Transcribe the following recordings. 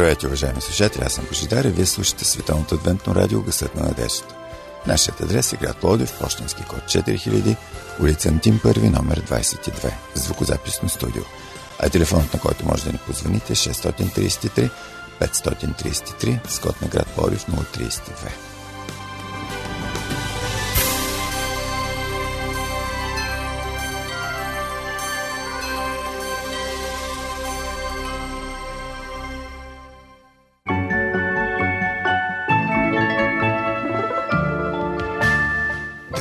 Здравейте, уважаеми слушатели, аз съм Божидар и вие слушате Световното адвентно радио Гъсът на надеждата. Нашият адрес е град Плодив, почтенски код 4000, улица Антим 1, номер 22, звукозаписно студио. А телефонът, на който може да ни позвоните е 633 533, с код на град Плодив 032.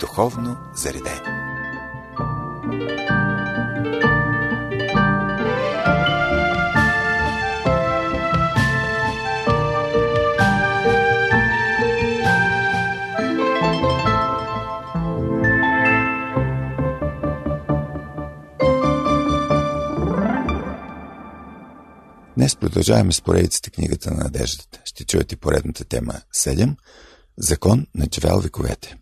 духовно заредени. Днес продължаваме с поредицата книгата на надеждата. Ще чуете поредната тема 7 Закон на живел вековете.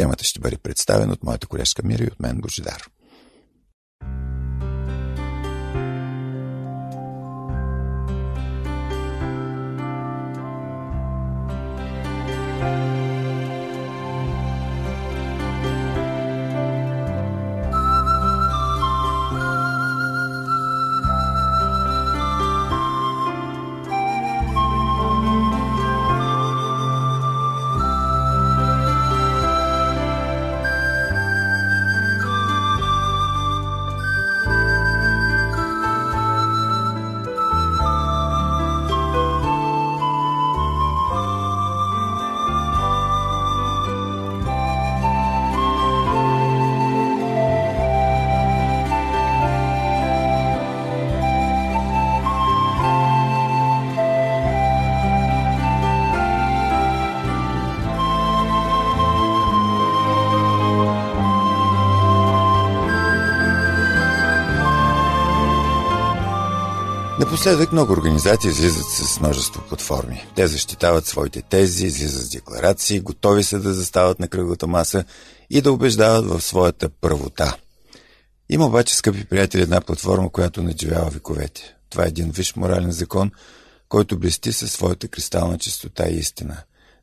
Темата ще бъде представена от моята колежка Мира и от мен Божидар. Напоследък много организации излизат с множество платформи. Те защитават своите тези, излизат с декларации, готови са да застават на кръглата маса и да убеждават в своята правота. Има обаче, скъпи приятели, една платформа, която надживява вековете. Това е един виш морален закон, който блести със своята кристална чистота и истина.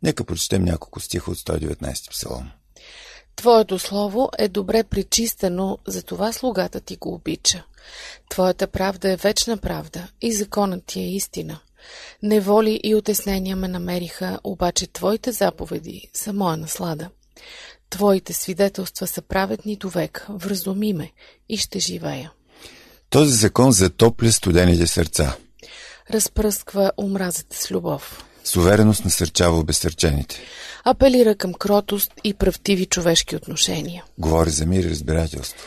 Нека прочетем няколко стиха от 119 псалом. Твоето слово е добре пречистено, затова слугата ти го обича. Твоята правда е вечна правда и законът ти е истина. Неволи и отеснения ме намериха, обаче Твоите заповеди са моя наслада. Твоите свидетелства са праведни до век, вразуми ме и ще живея. Този закон затопля студените сърца. Разпръсква омразата с любов. С увереност насърчава обесърчените. Апелира към кротост и правдиви човешки отношения. Говори за мир и разбирателство.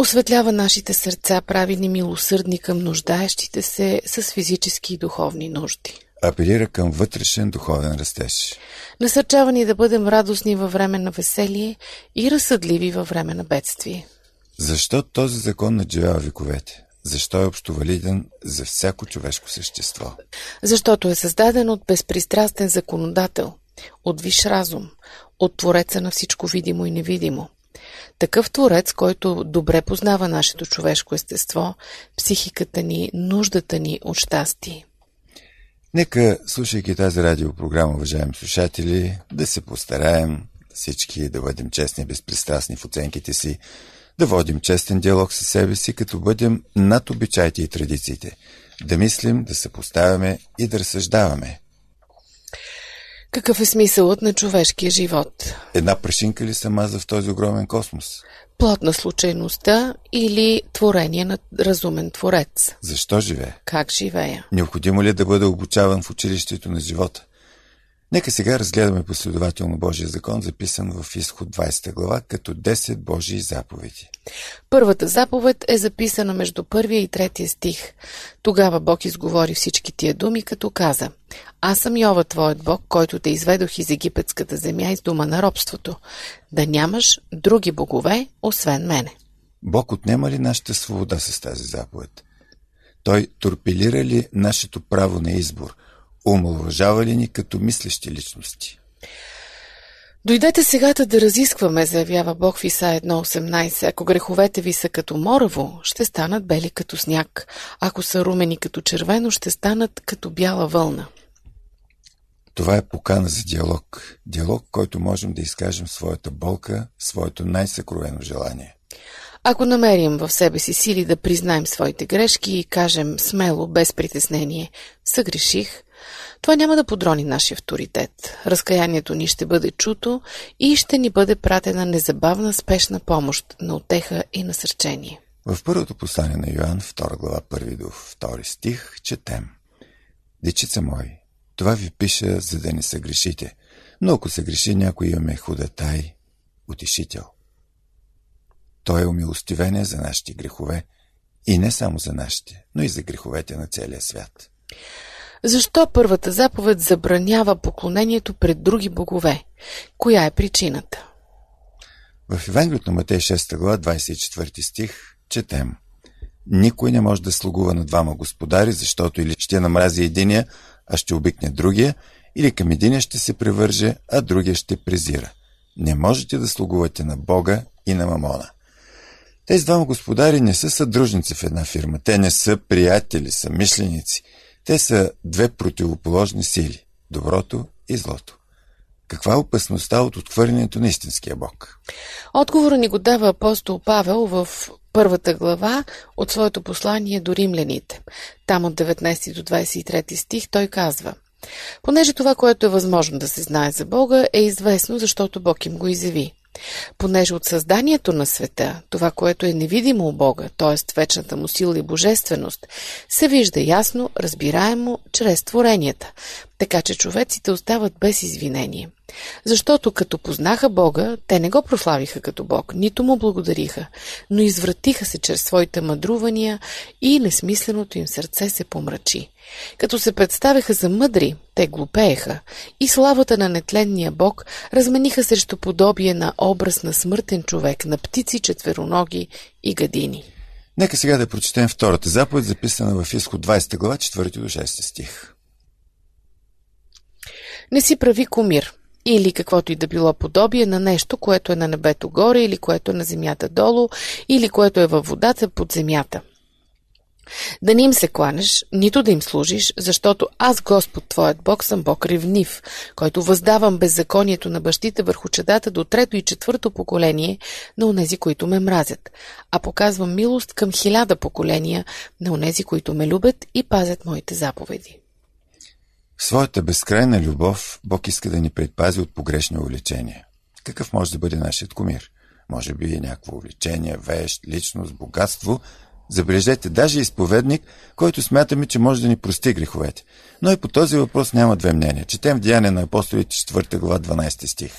Осветлява нашите сърца, прави ни милосърдни към нуждаещите се с физически и духовни нужди. Апелира към вътрешен духовен растеж. Насърчава ни да бъдем радостни във време на веселие и разсъдливи във време на бедствие. Защо този закон надживява вековете? Защо е общовалиден за всяко човешко същество? Защото е създаден от безпристрастен законодател, от виш разум, от Твореца на всичко видимо и невидимо. Такъв Творец, който добре познава нашето човешко естество, психиката ни, нуждата ни от щастие. Нека, слушайки тази радиопрограма, уважаеми слушатели, да се постараем всички да бъдем честни и безпристрастни в оценките си, да водим честен диалог със себе си, като бъдем над обичаите и традициите, да мислим, да се поставяме и да разсъждаваме. Какъв е смисълът на човешкия живот? Една прашинка ли се маза в този огромен космос? Плод на случайността или творение на разумен творец? Защо живее? Как живея? Необходимо ли е да бъде обучаван в училището на живота? Нека сега разгледаме последователно Божия закон, записан в изход 20 глава, като 10 Божии заповеди. Първата заповед е записана между първия и третия стих. Тогава Бог изговори всички тия думи, като каза Аз съм Йова, твоят Бог, който те изведох из египетската земя из дома на робството. Да нямаш други богове, освен мене. Бог отнема ли нашата свобода с тази заповед? Той торпилира ли нашето право на избор – омалважава ли ни като мислещи личности? Дойдете сегата да разискваме, заявява Бог в Исаия 1.18. Ако греховете ви са като мораво, ще станат бели като сняг. Ако са румени като червено, ще станат като бяла вълна. Това е покана за диалог. Диалог, който можем да изкажем своята болка, своето най-съкровено желание. Ако намерим в себе си сили да признаем своите грешки и кажем смело, без притеснение, съгреших, това няма да подрони нашия авторитет. Разкаянието ни ще бъде чуто и ще ни бъде пратена незабавна спешна помощ на отеха и насърчение. В първото послание на Йоанн, 2 глава, 1 до 2 стих, четем Дечица мои, това ви пиша, за да не се грешите. Но ако се греши, някой имаме худатай, утешител. Той е умилостивение за нашите грехове и не само за нашите, но и за греховете на целия свят. Защо първата заповед забранява поклонението пред други богове? Коя е причината? В Евангелието на Матей 6 глава 24 стих четем Никой не може да слугува на двама господари, защото или ще намрази единия, а ще обикне другия, или към единия ще се превърже, а другия ще презира. Не можете да слугувате на Бога и на Мамона. Тези двама господари не са съдружници в една фирма. Те не са приятели, са мишленици – те са две противоположни сили – доброто и злото. Каква е опасността от отхвърлянето на истинския Бог? Отговора ни го дава апостол Павел в първата глава от своето послание до римляните. Там от 19 до 23 стих той казва Понеже това, което е възможно да се знае за Бога, е известно, защото Бог им го изяви. Понеже от създанието на света, това, което е невидимо у Бога, т.е. вечната му сила и божественост, се вижда ясно, разбираемо, чрез творенията, така че човеците остават без извинение. Защото като познаха Бога, те не го прославиха като Бог, нито му благодариха, но извратиха се чрез своите мъдрувания и несмисленото им сърце се помрачи. Като се представяха за мъдри, те глупееха и славата на нетленния Бог размениха срещу подобие на образ на смъртен човек, на птици, четвероноги и гадини. Нека сега да прочетем втората заповед, записана в Изход 20 глава, 4 до 6 стих. Не си прави комир или каквото и да било подобие на нещо, което е на небето горе, или което е на земята долу, или което е във водата под земята. Да не им се кланеш, нито да им служиш, защото аз, Господ Твоят Бог, съм Бог ревнив, който въздавам беззаконието на бащите върху чедата до трето и четвърто поколение на онези, които ме мразят, а показвам милост към хиляда поколения на онези, които ме любят и пазят моите заповеди. В своята безкрайна любов Бог иска да ни предпази от погрешни увлечения. Какъв може да бъде нашият комир? Може би някакво увлечение, вещ, личност, богатство. Забележете, даже изповедник, който смятаме, че може да ни прости греховете. Но и по този въпрос няма две мнения. Четем в Деяния на апостолите 4 глава 12 стих.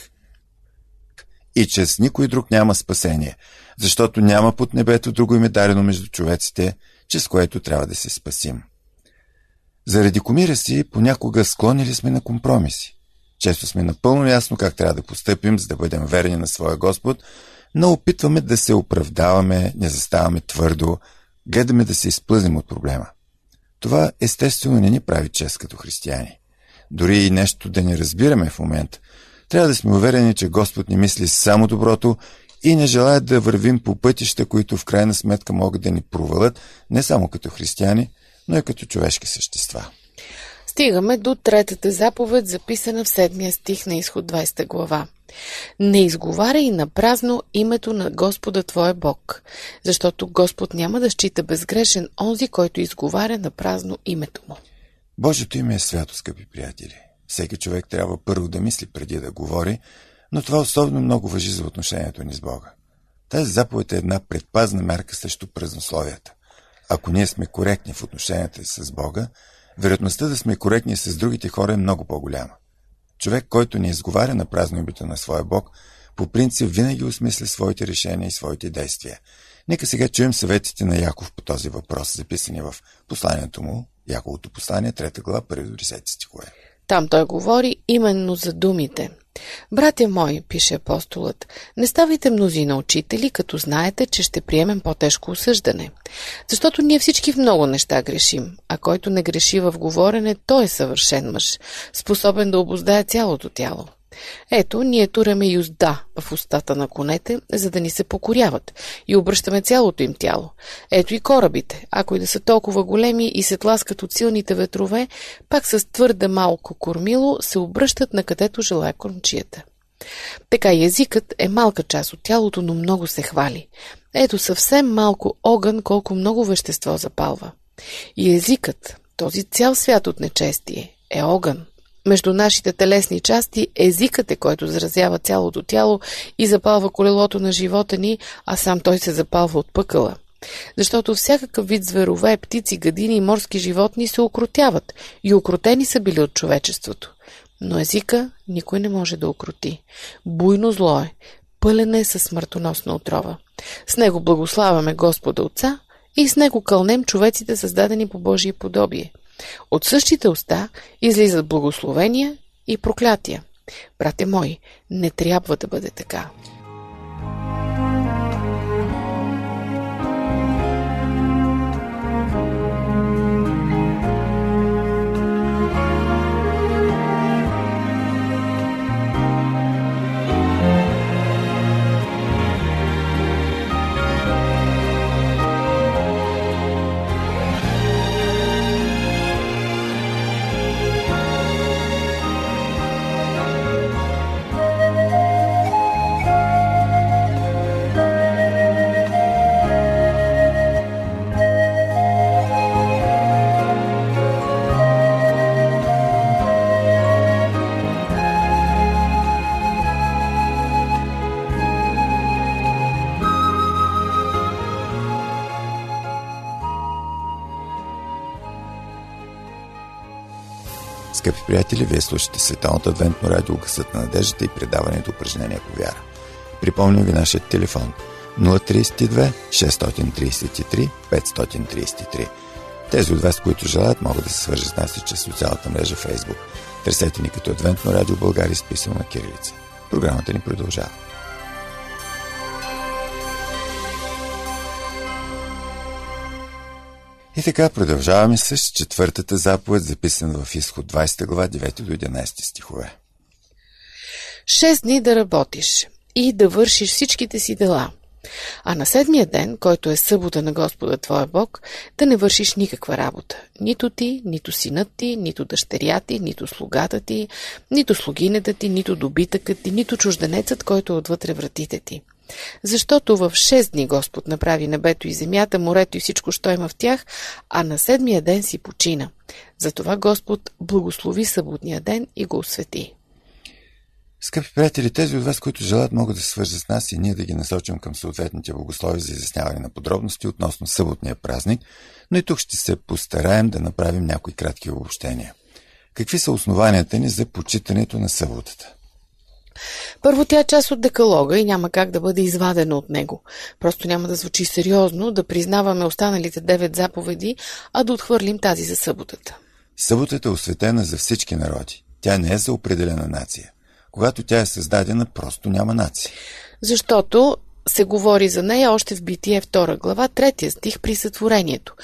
И чрез никой друг няма спасение, защото няма под небето друго име дарено между човеците, чрез което трябва да се спасим. Заради комира си понякога склонили сме на компромиси. Често сме напълно ясно как трябва да постъпим, за да бъдем верни на своя Господ, но опитваме да се оправдаваме, не заставаме твърдо, гледаме да се изплъзнем от проблема. Това естествено не ни прави чест като християни. Дори и нещо да не разбираме в момент, трябва да сме уверени, че Господ ни мисли само доброто и не желая да вървим по пътища, които в крайна сметка могат да ни провалят не само като християни, но и като човешки същества. Стигаме до третата заповед, записана в седмия стих на изход 20 глава. Не изговаряй на празно името на Господа Твоя Бог, защото Господ няма да счита безгрешен онзи, който изговаря на празно името му. Божието име е свято, скъпи приятели. Всеки човек трябва първо да мисли преди да говори, но това особено много въжи за отношението ни с Бога. Тази заповед е една предпазна мерка срещу празнословията. Ако ние сме коректни в отношенията с Бога, вероятността да сме коректни с другите хора е много по-голяма. Човек, който не изговаря на празно името на своя Бог, по принцип винаги осмисля своите решения и своите действия. Нека сега чуем съветите на Яков по този въпрос, записани в посланието му, Яковото послание, 3 глава, 1 до 10 стихове. Там той говори именно за думите. Братя мои, пише апостолът, не ставайте мнозина учители, като знаете, че ще приемем по-тежко осъждане. Защото ние всички в много неща грешим, а който не греши в говорене, той е съвършен мъж, способен да обоздае цялото тяло. Ето, ние тураме юзда в устата на конете, за да ни се покоряват и обръщаме цялото им тяло. Ето и корабите, ако и да са толкова големи и се тласкат от силните ветрове, пак с твърде малко кормило се обръщат на където желая кормчията. Така и езикът е малка част от тялото, но много се хвали. Ето съвсем малко огън, колко много вещество запалва. И езикът, този цял свят от нечестие, е огън, между нашите телесни части езикът е, който заразява цялото тяло и запалва колелото на живота ни, а сам той се запалва от пъкъла. Защото всякакъв вид зверове, птици, гадини и морски животни се окротяват и окротени са били от човечеството. Но езика никой не може да окрути. Буйно зло е, пълен е със смъртоносна отрова. С него благославяме Господа Отца и с него кълнем човеците, създадени по Божие подобие. От същите уста излизат благословения и проклятия. Брате мои, не трябва да бъде така. Скъпи приятели, вие слушате Световното адвентно радио Гъсът на надеждата и предаването упражнения по вяра. Припомням ви нашия телефон 032 633 533. Тези от вас, които желаят, могат да се свържат с нас и чрез социалната мрежа Facebook. Търсете ни като Адвентно радио България, изписано на кирилица. Програмата ни продължава. И така продължаваме с четвъртата заповед, записана в изход 20 глава, 9 до 11 стихове. Шест дни да работиш и да вършиш всичките си дела. А на седмия ден, който е събота на Господа Твоя Бог, да не вършиш никаква работа. Нито ти, нито синът ти, нито дъщеря ти, нито слугата ти, нито слугинята ти, нито добитъкът ти, нито чужденецът, който е отвътре вратите ти – защото в шест дни Господ направи небето и земята, морето и всичко, що има в тях, а на седмия ден си почина. Затова Господ благослови съботния ден и го освети. Скъпи приятели, тези от вас, които желаят, могат да се свържат с нас и ние да ги насочим към съответните богослови за изясняване на подробности относно съботния празник, но и тук ще се постараем да направим някои кратки обобщения. Какви са основанията ни за почитането на съботата? Първо, тя е част от декалога и няма как да бъде извадена от него. Просто няма да звучи сериозно да признаваме останалите девет заповеди, а да отхвърлим тази за съботата. Съботата е осветена за всички народи. Тя не е за определена нация. Когато тя е създадена, просто няма нация. Защото се говори за нея още в Битие 2 глава, третия стих при сътворението.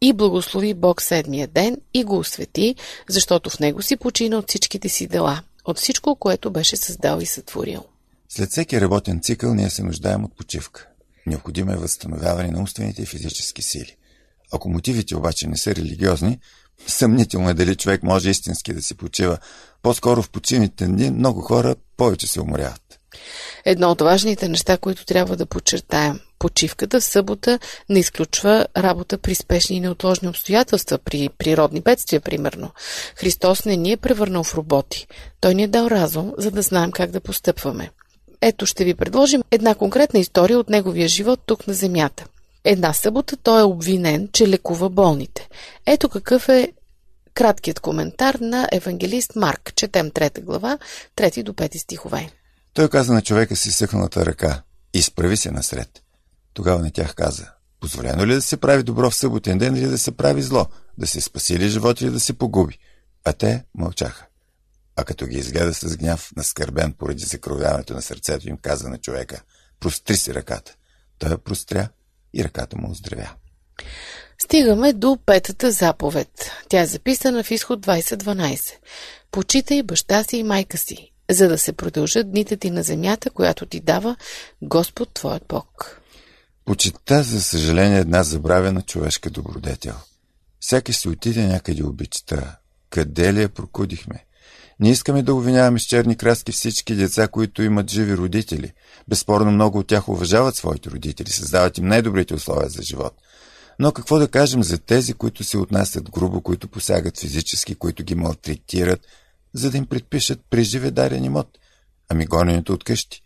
И благослови Бог седмия ден и го освети, защото в него си почина от всичките си дела от всичко, което беше създал и сътворил. След всеки работен цикъл ние се нуждаем от почивка. Необходимо е възстановяване на умствените и физически сили. Ако мотивите обаче не са религиозни, съмнително е дали човек може истински да си почива. По-скоро в почивните дни много хора повече се уморяват. Едно от важните неща, които трябва да подчертаем. Почивката в събота не изключва работа при спешни и неотложни обстоятелства, при природни бедствия, примерно. Христос не ни е превърнал в роботи. Той ни е дал разум, за да знаем как да постъпваме. Ето ще ви предложим една конкретна история от неговия живот тук на земята. Една събота той е обвинен, че лекува болните. Ето какъв е краткият коментар на евангелист Марк. Четем трета глава, трети до пети стихове. Той каза на човека си съхналата ръка, изправи се насред. Тогава на тях каза, позволено ли да се прави добро в съботен ден или да се прави зло, да се спаси ли живот или да се погуби? А те мълчаха. А като ги изгледа с гняв, наскърбен поради закровяването на сърцето им, каза на човека, простри си ръката. Той я простря и ръката му оздравя. Стигаме до петата заповед. Тя е записана в изход 2012. Почитай баща си и майка си, за да се продължат дните ти на земята, която ти дава Господ твоят Бог. Почита, за съжаление, една забравена човешка добродетел. Всяки ще отиде някъде обичта. Къде ли я прокудихме? Не искаме да обвиняваме с черни краски всички деца, които имат живи родители. Безспорно много от тях уважават своите родители, създават им най-добрите условия за живот. Но какво да кажем за тези, които се отнасят грубо, които посягат физически, които ги малтретират, за да им предпишат преживе дарен имот? Ами гоненето от къщи.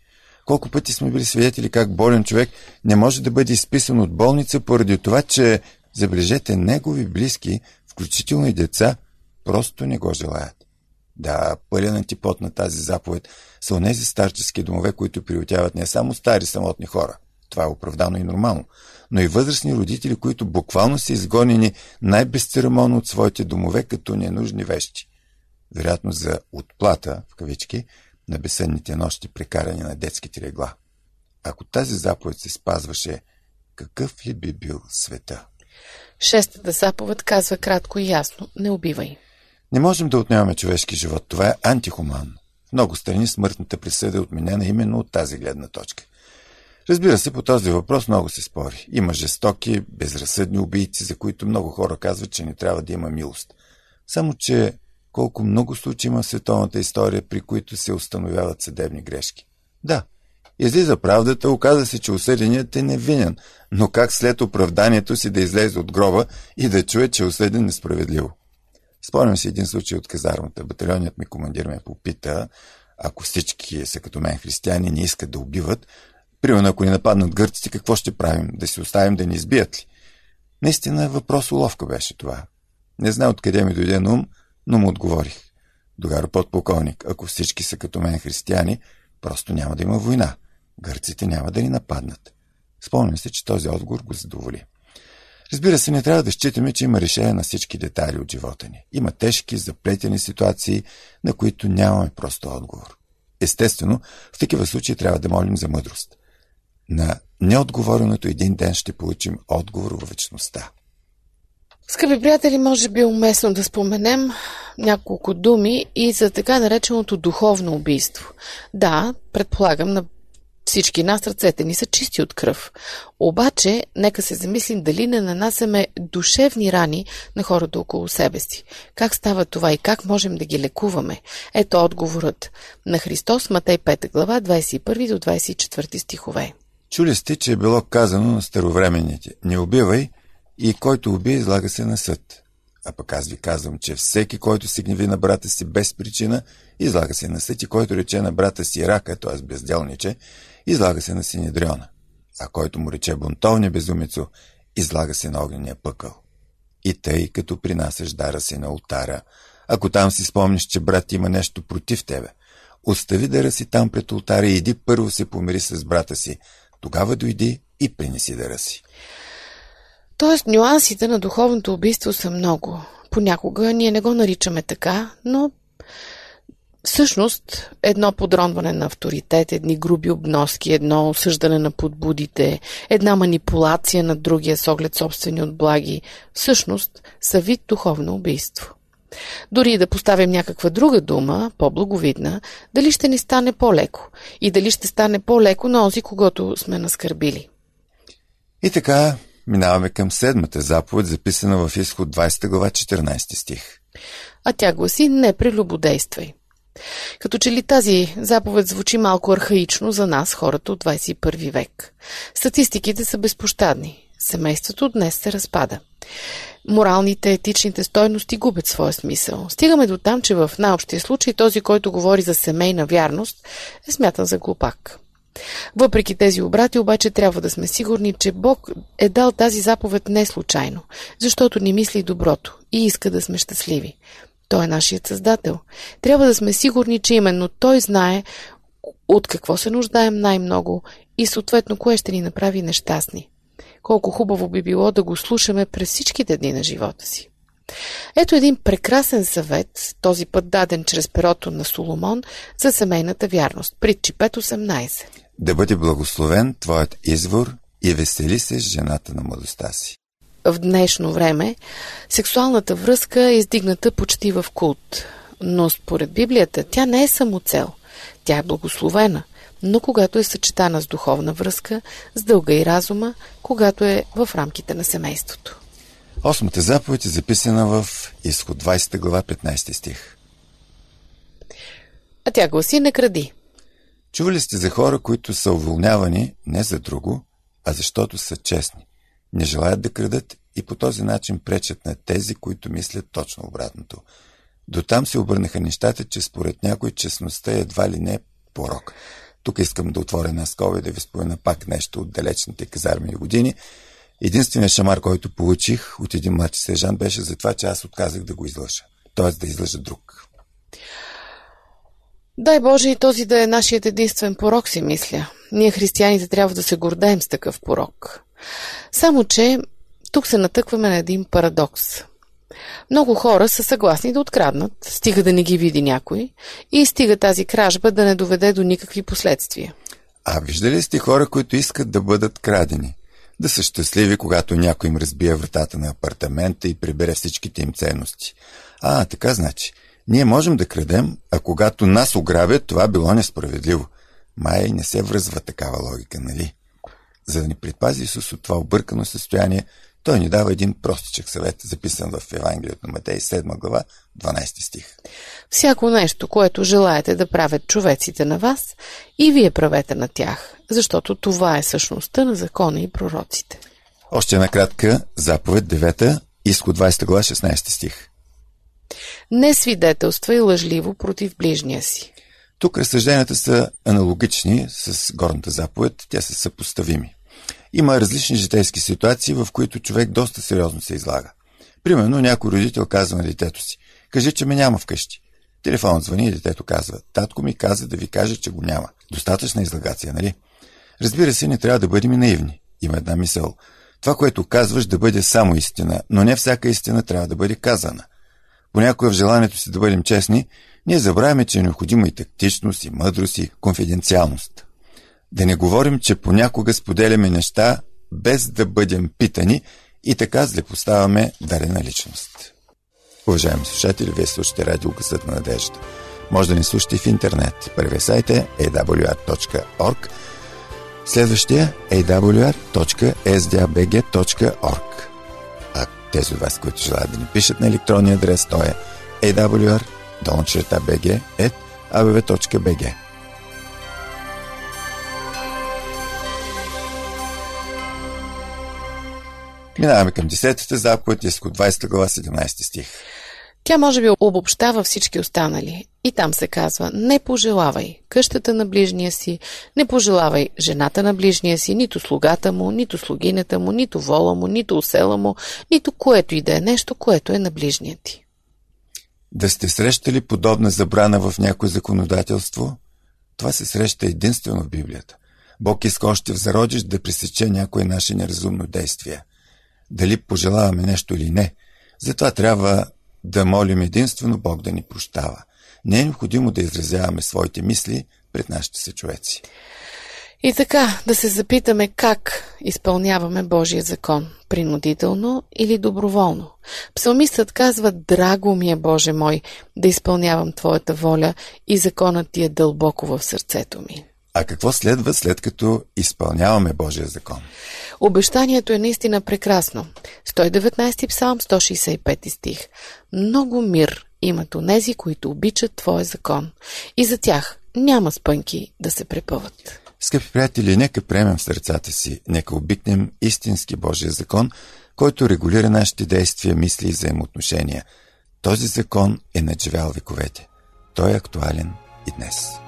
Колко пъти сме били свидетели как болен човек не може да бъде изписан от болница поради това, че, забележете, негови близки, включително и деца, просто не го желаят. Да, пълен антипод на тази заповед са онези старчески домове, които приютяват не само стари самотни хора. Това е оправдано и нормално. Но и възрастни родители, които буквално са изгонени най-безцеремонно от своите домове като ненужни вещи. Вероятно за отплата, в кавички, на безсънните нощи, прекарани на детските легла. Ако тази заповед се спазваше, какъв ли би бил света? Шестата заповед казва кратко и ясно – не убивай. Не можем да отнемаме човешки живот. Това е антихуманно. В много страни смъртната присъда е отменена именно от тази гледна точка. Разбира се, по този въпрос много се спори. Има жестоки, безразсъдни убийци, за които много хора казват, че не трябва да има милост. Само, че колко много случаи има в световната история, при които се установяват съдебни грешки. Да, излиза правдата, оказа се, че осъденият е невинен, но как след оправданието си да излезе от гроба и да чуе, че е осъден несправедливо? Спомням си един случай от казармата. Батальонният ми командир ме попита, ако всички са като мен християни, не искат да убиват, примерно ако ни нападнат гърците, какво ще правим? Да си оставим да ни избият ли? Наистина въпрос уловка беше това. Не знам откъде ми дойде на ум, но му отговорих. Догара подполковник, ако всички са като мен християни, просто няма да има война. Гърците няма да ни нападнат. Спомням се, че този отговор го задоволи. Разбира се, не трябва да считаме, че има решение на всички детайли от живота ни. Има тежки, заплетени ситуации, на които нямаме просто отговор. Естествено, в такива случаи трябва да молим за мъдрост. На неотговореното един ден ще получим отговор в вечността. Скъпи приятели, може би е уместно да споменем няколко думи и за така нареченото духовно убийство. Да, предполагам, на всички нас ръцете ни са чисти от кръв. Обаче, нека се замислим дали не нанасяме душевни рани на хората около себе си. Как става това и как можем да ги лекуваме? Ето отговорът на Христос, Матей 5 глава, 21 до 24 стихове. Чули сте, че е било казано на старовременните. Не убивай и който убие, излага се на съд. А пък аз ви казвам, че всеки, който се гневи на брата си без причина, излага се на съд и който рече на брата си рака, т.е. безделниче, излага се на Синедриона, а който му рече бунтовни безумицо, излага се на огнения пъкъл. И тъй, като принасяш дара си на ултара, ако там си спомниш, че брат има нещо против тебе, остави дара си там пред ултара и иди първо се помири с брата си, тогава дойди и принеси дара си. Тоест, нюансите на духовното убийство са много. Понякога ние не го наричаме така, но Всъщност, едно подронване на авторитет, едни груби обноски, едно осъждане на подбудите, една манипулация на другия с оглед собствени отблаги, всъщност са вид духовно убийство. Дори да поставим някаква друга дума, по-благовидна, дали ще ни стане по-леко и дали ще стане по-леко на онзи, когато сме наскърбили. И така, минаваме към седмата заповед, записана в изход 20 глава 14 стих. А тя гласи не прелюбодействай. Като че ли тази заповед звучи малко архаично за нас, хората от 21 век. Статистиките са безпощадни. Семейството днес се разпада. Моралните, етичните стойности губят своя смисъл. Стигаме до там, че в най-общия случай този, който говори за семейна вярност, е смятан за глупак. Въпреки тези обрати, обаче трябва да сме сигурни, че Бог е дал тази заповед не случайно, защото ни мисли доброто и иска да сме щастливи. Той е нашият създател. Трябва да сме сигурни, че именно Той знае от какво се нуждаем най-много и съответно кое ще ни направи нещастни. Колко хубаво би било да го слушаме през всичките дни на живота си. Ето един прекрасен съвет, този път даден чрез перото на Соломон за семейната вярност. Притчи 5.18. Да бъде благословен твоят извор и весели се с жената на младостта си. В днешно време сексуалната връзка е издигната почти в култ, но според Библията тя не е само цел. Тя е благословена, но когато е съчетана с духовна връзка, с дълга и разума, когато е в рамките на семейството. Осмата заповед е записана в изход 20 глава 15 стих. А тя гласи не кради. Чували сте за хора, които са уволнявани не за друго, а защото са честни. Не желаят да крадат и по този начин пречат на тези, които мислят точно обратното. До там се обърнаха нещата, че според някой честността е едва ли не порок. Тук искам да отворя една скова и да ви спомена пак нещо от далечните казармени години – Единственият шамар, който получих от един младши сержант, беше за това, че аз отказах да го излъжа. Т.е. да излъжа друг. Дай Боже и този да е нашият единствен порок, си мисля. Ние християните трябва да се гордеем с такъв порок. Само, че тук се натъкваме на един парадокс. Много хора са съгласни да откраднат, стига да не ги види някой и стига тази кражба да не доведе до никакви последствия. А виждали сте хора, които искат да бъдат крадени? Да са щастливи, когато някой им разбие вратата на апартамента и прибере всичките им ценности. А, така значи. Ние можем да крадем, а когато нас ограбят, това било несправедливо. Май не се връзва такава логика, нали? За да ни предпази Исус от това объркано състояние, той ни дава един простичък съвет, записан в Евангелието на Матей 7 глава, 12 стих. Всяко нещо, което желаете да правят човеците на вас, и вие правете на тях, защото това е същността на закона и пророците. Още една кратка заповед, 9, изход 20 глава, 16 стих. Не свидетелства и лъжливо против ближния си. Тук разсъжденията са аналогични с горната заповед, те са съпоставими. Има различни житейски ситуации, в които човек доста сериозно се излага. Примерно някой родител казва на детето си, кажи, че ме няма вкъщи. Телефонът звъни и детето казва, татко ми каза да ви каже, че го няма. Достатъчна излагация, нали? Разбира се, не трябва да бъдем и наивни. Има една мисъл. Това, което казваш, да бъде само истина, но не всяка истина трябва да бъде казана. Понякога в желанието си да бъдем честни, ние забравяме, че е необходима и тактичност, и мъдрост, и конфиденциалност. Да не говорим, че понякога споделяме неща, без да бъдем питани и така злепоставяме дарена личност. Уважаеми слушатели, вие слушате радио Късът на надежда. Може да ни слушате в интернет. Първият сайт е awr.org, следващия awr.sdabg.org. А тези от вас, които желаят да ни пишат на електронния адрес, то е awr.bg.abv.bg. Минаваме към 10-та заповед, изход 20 глава, 17 стих. Тя може би обобщава всички останали. И там се казва, не пожелавай къщата на ближния си, не пожелавай жената на ближния си, нито слугата му, нито слугинята му, нито вола му, нито осела му, нито което и да е нещо, което е на ближния ти. Да сте срещали подобна забрана в някое законодателство? Това се среща единствено в Библията. Бог иска още в зародиш да пресече някое наше неразумно действие – дали пожелаваме нещо или не. Затова трябва да молим единствено Бог да ни прощава. Не е необходимо да изразяваме своите мисли пред нашите съчовеци. И така, да се запитаме как изпълняваме Божия закон – принудително или доброволно. Псалмистът казва, драго ми е, Боже мой, да изпълнявам Твоята воля и законът ти е дълбоко в сърцето ми. А какво следва след като изпълняваме Божия закон? Обещанието е наистина прекрасно. 119 псалм, 165 стих. Много мир имат онези, които обичат Твоя закон. И за тях няма спънки да се препъват. Скъпи приятели, нека приемем в сърцата си, нека обикнем истински Божия закон, който регулира нашите действия, мисли и взаимоотношения. Този закон е надживял вековете. Той е актуален и днес.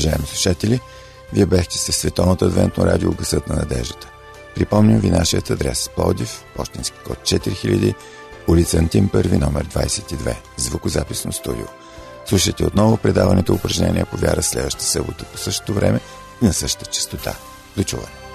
Уважаеми слушатели, вие бехте с Световното адвентно радио Гъсът на надеждата. Припомням ви нашият адрес Плодив, почтенски код 4000, улица Антим 1, номер 22, звукозаписно студио. Слушайте отново предаването упражнения по вяра следващата събота по същото време и на същата частота. До чуване!